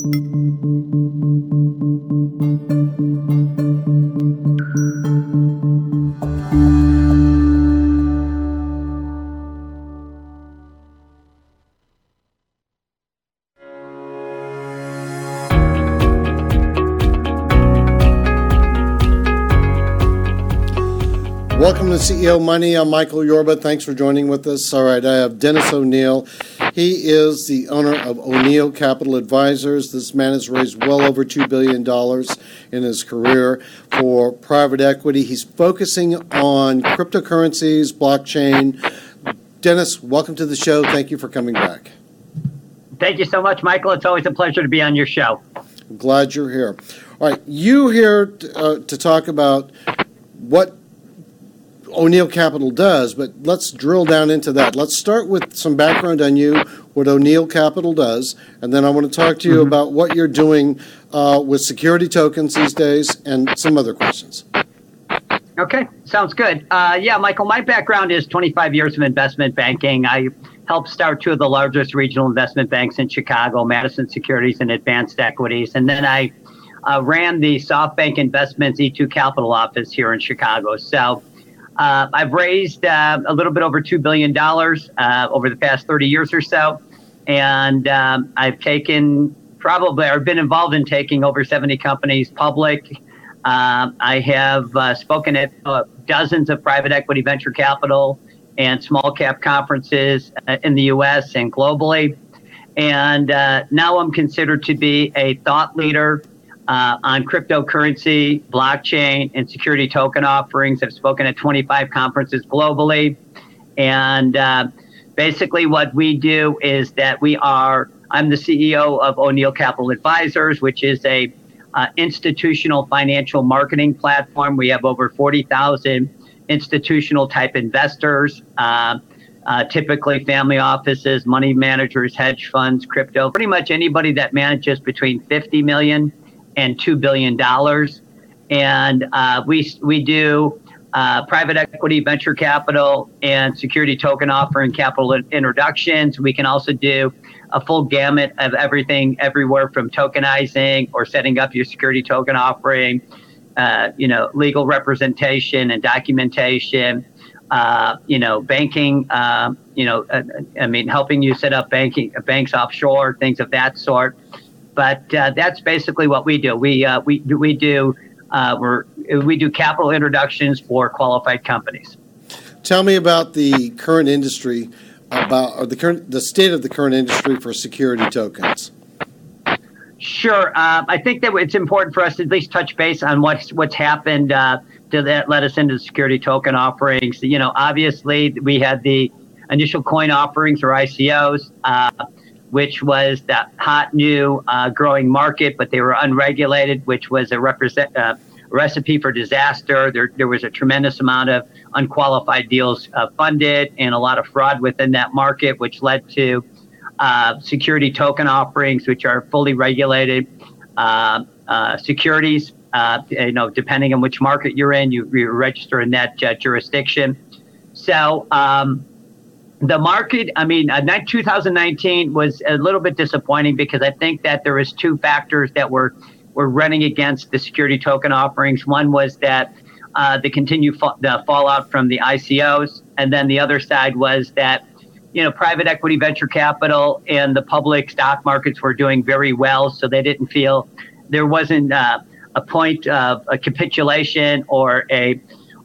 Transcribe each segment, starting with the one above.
Welcome to CEO Money. I'm Michael Yorba. Thanks for joining with us. All right, I have Dennis O'Neill. He is the owner of O'Neill Capital Advisors. This man has raised well over $2 billion in his career for private equity. He's focusing on cryptocurrencies, blockchain. Dennis, welcome to the show. Thank you for coming back. Thank you so much, Michael. It's always a pleasure to be on your show. I'm glad you're here. All right, you here t- uh, to talk about what O'Neill Capital does, but let's drill down into that. Let's start with some background on you, what O'Neill Capital does, and then I want to talk to you Mm-hmm. about what you're doing uh, with security tokens these days and some other questions. Okay, sounds good. Uh, yeah, Michael, my background is 25 years of investment banking. I helped start two of the largest regional investment banks in Chicago, Madison Securities and Advanced Equities. And then I uh, ran the SoftBank Investments E2 Capital office here in Chicago. So uh, I've raised uh, a little bit over $2 billion uh, over the past 30 years or so. And um, I've taken probably, or been involved in taking over 70 companies public. Um, I have uh, spoken at uh, dozens of private equity venture capital and small cap conferences uh, in the US and globally. And now I'm considered to be a thought leader uh, on cryptocurrency, blockchain, and security token offerings. I've spoken at 25 conferences globally. And uh, basically, what we do is that we are, I'm the CEO of O'Neill Capital Advisors, which is a uh, institutional financial marketing platform. We have over 40,000 institutional type investors, uh, uh, typically family offices, money managers, hedge funds, crypto, pretty much anybody that manages between 50 million and $2 billion. And uh, we, we do uh, private equity, venture capital, and security token offering capital introductions. We can also do a full gamut of everything, everywhere from tokenizing or setting up your security token offering, uh, you know, legal representation and documentation, uh, you know, banking, uh, you know, uh, I mean, helping you set up banking banks offshore, things of that sort. But uh, that's basically what we do. We uh, we we do uh, we're, we do capital introductions for qualified companies. Tell me about the current industry, about or the current the state of the current industry for security tokens. Sure. Um, I think that it's important for us to at least touch base on what's what's happened uh, to that led us into the security token offerings. You know, obviously we had the initial coin offerings or ICOs, uh, which was that hot new uh, growing market, but they were unregulated, which was a represent uh, recipe for disaster. There, there was a tremendous amount of unqualified deals uh, funded and a lot of fraud within that market, which led to uh, security token offerings, which are fully regulated uh, uh, securities. You know, depending on which market you're in, you, you register in that jurisdiction. So um, the market, I mean, uh, 2019 was a little bit disappointing because I think that there was two factors that were were running against the security token offerings. One was that uh, the continued fa- the fallout from the ICOs, and then the other side was that you know private equity, venture capital, and the public stock markets were doing very well, so they didn't feel there wasn't uh, a point of a capitulation or a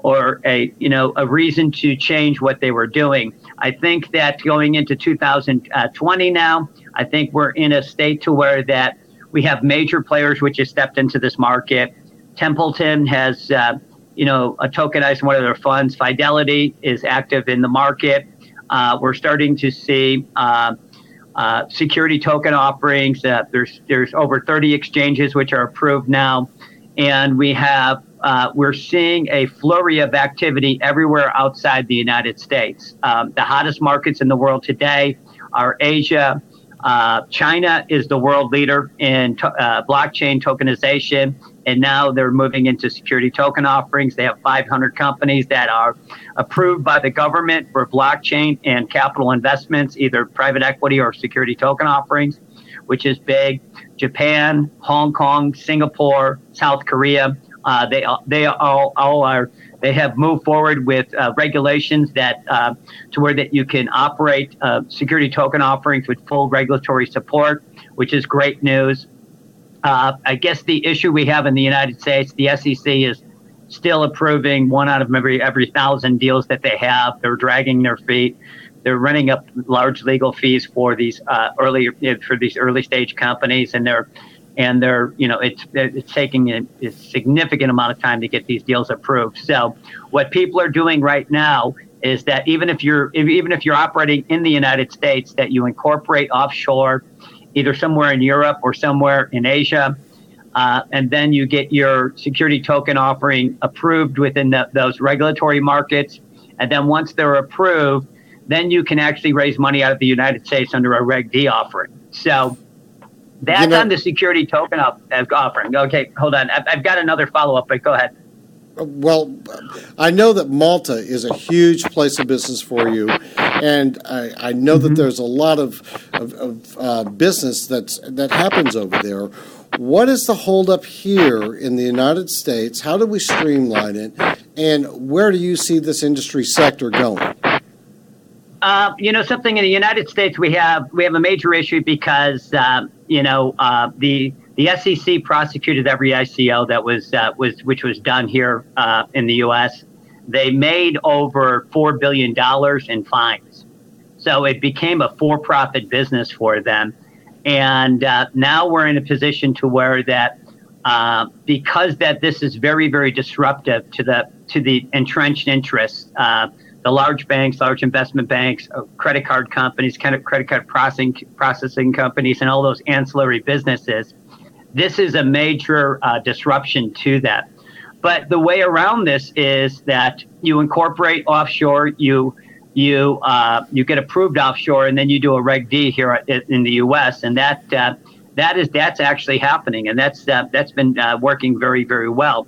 or a you know a reason to change what they were doing. I think that going into 2020 now, I think we're in a state to where that we have major players which have stepped into this market. Templeton has uh, you know a tokenized one of their funds. Fidelity is active in the market. Uh, we're starting to see. Uh, uh, security token offerings. Uh, there's there's over 30 exchanges which are approved now, and we have uh, we're seeing a flurry of activity everywhere outside the United States. Um, the hottest markets in the world today are Asia. Uh, China is the world leader in to- uh, blockchain tokenization, and now they're moving into security token offerings. They have 500 companies that are approved by the government for blockchain and capital investments, either private equity or security token offerings. which is big. Japan, Hong Kong, Singapore, South Korea. Uh, they they all, all are they have moved forward with uh, regulations that uh, to where that you can operate uh, security token offerings with full regulatory support, which is great news. Uh, I guess the issue we have in the United States, the SEC is still approving one out of every every thousand deals that they have. They're dragging their feet. They're running up large legal fees for these uh, early for these early stage companies, and they're and they're you know it's it's taking a, a, significant amount of time to get these deals approved. So what people are doing right now is that even if you're even if you're operating in the United States, that you incorporate offshore, either somewhere in Europe or somewhere in Asia. Uh, and then you get your security token offering approved within the, those regulatory markets. And then once they're approved, then you can actually raise money out of the United States under a Reg D offering. So that's you know, on the security token offering. Okay, hold on. I've, I've got another follow up, but go ahead. Well, I know that Malta is a huge place of business for you, and I, I know mm-hmm. that there's a lot of, of, of uh, business that's that happens over there. What is the holdup here in the United States? How do we streamline it, and where do you see this industry sector going? Uh, you know, something in the United States, we have we have a major issue because uh, you know uh, the the SEC prosecuted every ICO that was uh, was which was done here uh, in the U.S. They made over four billion dollars in fines, so it became a for-profit business for them. And now we're in a position to where that because that this is very very disruptive to the to the entrenched interests the large banks, large investment banks, uh, credit card companies, kind of credit card processing processing companies, and all those ancillary businesses. This is a major uh, disruption to that. But the way around this is that you incorporate offshore, you you uh, you get approved offshore, and then you do a Reg D here in the U.S. and that uh, that is that's actually happening, and that's uh, that's been uh, working very very well.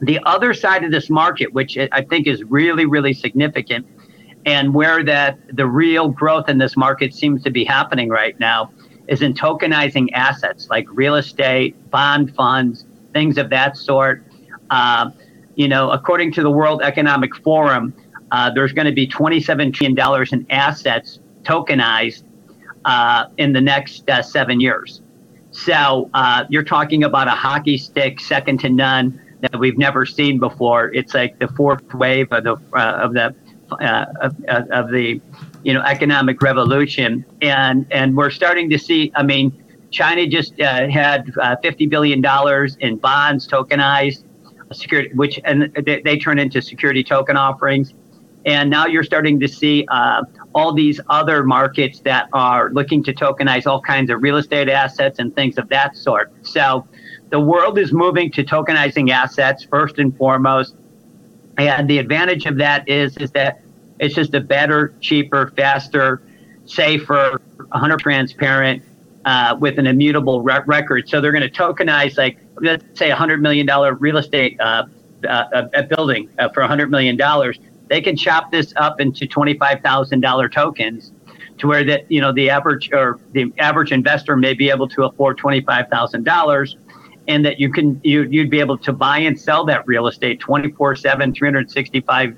The other side of this market, which I think is really, really significant, and where that the real growth in this market seems to be happening right now, is in tokenizing assets like real estate, bond funds, things of that sort. Uh, you know, according to the World Economic Forum, uh, there's going to be 27 trillion dollars in assets tokenized uh, in the next uh, seven years. So uh, you're talking about a hockey stick, second to none that we've never seen before. It's like the fourth wave of the uh, of the uh, of, of, the you know economic revolution, and and we're starting to see. I mean, China just uh, had uh, fifty billion dollars in bonds tokenized, security, which and they, they turn into security token offerings, and now you're starting to see uh, all these other markets that are looking to tokenize all kinds of real estate assets and things of that sort. So the world is moving to tokenizing assets first and foremost. And the advantage of that is, is that it's just a better, cheaper, faster, safer, 100 transparent, uh, with an immutable re- record. So they're going to tokenize, like, let's say, a $100 million real estate uh, uh, a building uh, for $100 million. They can chop this up into $25,000 tokens to where that, you know, the average or the average investor may be able to afford $25,000 and that you can you, you'd be able to buy and sell that real estate 24 7 365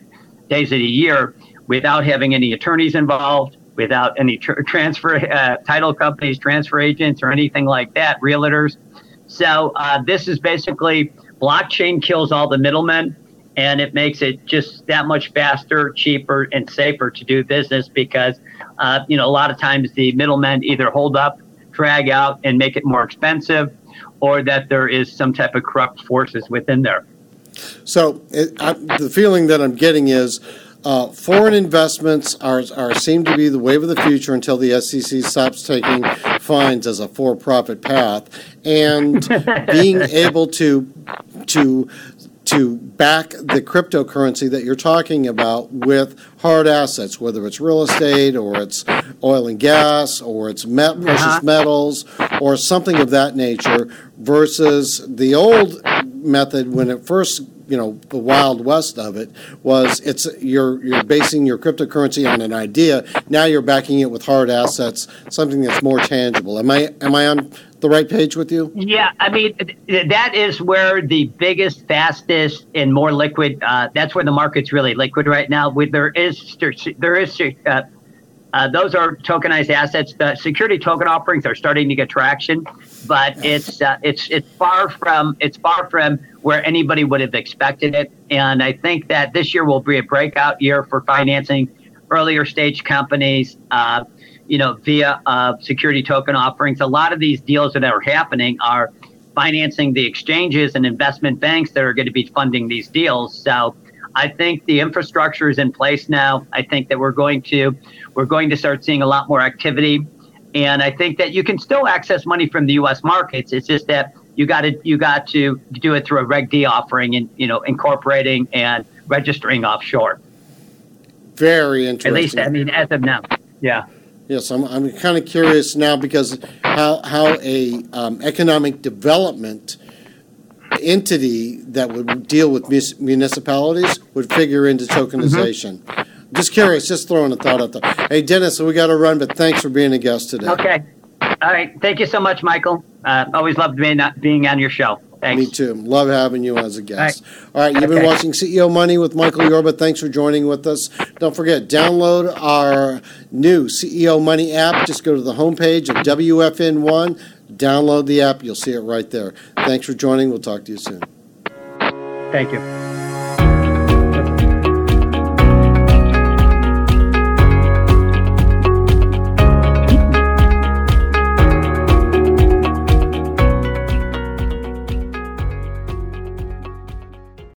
days of the year without having any attorneys involved without any tr- transfer uh, title companies transfer agents or anything like that realtors. So uh, this is basically blockchain kills all the middlemen and it makes it just that much faster cheaper and safer to do business because uh, you know a lot of times the middlemen either hold up drag out and make it more expensive or that there is some type of corrupt forces within there. So it, I, the feeling that I'm getting is uh, foreign investments are, are seem to be the wave of the future until the SEC stops taking fines as a for-profit path, and being able to to to back the cryptocurrency that you're talking about with hard assets, whether it's real estate or it's oil and gas or it's met, uh-huh. precious metals or something of that nature, versus the old method when it first you know the wild west of it was it's you're you're basing your cryptocurrency on an idea. Now you're backing it with hard assets, something that's more tangible. Am I am I on the right page with you? Yeah, I mean that is where the biggest, fastest, and more liquid. Uh, that's where the market's really liquid right now. There is there is uh, uh, those are tokenized assets. The security token offerings are starting to get traction, but it's uh, it's it's far from it's far from where anybody would have expected it. And I think that this year will be a breakout year for financing earlier stage companies. Uh, you know, via uh, security token offerings. A lot of these deals that are happening are financing the exchanges and investment banks that are going to be funding these deals. So I think the infrastructure is in place now. I think that we're going to we're going to start seeing a lot more activity, and I think that you can still access money from the U.S. markets. It's just that you got to you got to do it through a Reg D offering and you know incorporating and registering offshore. Very interesting. At least I mean as of now, yeah. Yes, I'm, I'm kind of curious now because how how a um, economic development entity that would deal with municipalities would figure into tokenization. Mm-hmm. Just curious, just throwing a thought out there. Hey, Dennis, we got to run, but thanks for being a guest today. Okay. All right. Thank you so much, Michael. Uh, always loved being, being on your show. Thanks. Me too. Love having you as a guest. All right, All right you've okay. been watching CEO Money with Michael Yorba. Thanks for joining with us. Don't forget, download our new CEO Money app. Just go to the homepage of WFN1 Download the app. You'll see it right there. Thanks for joining. We'll talk to you soon. Thank you.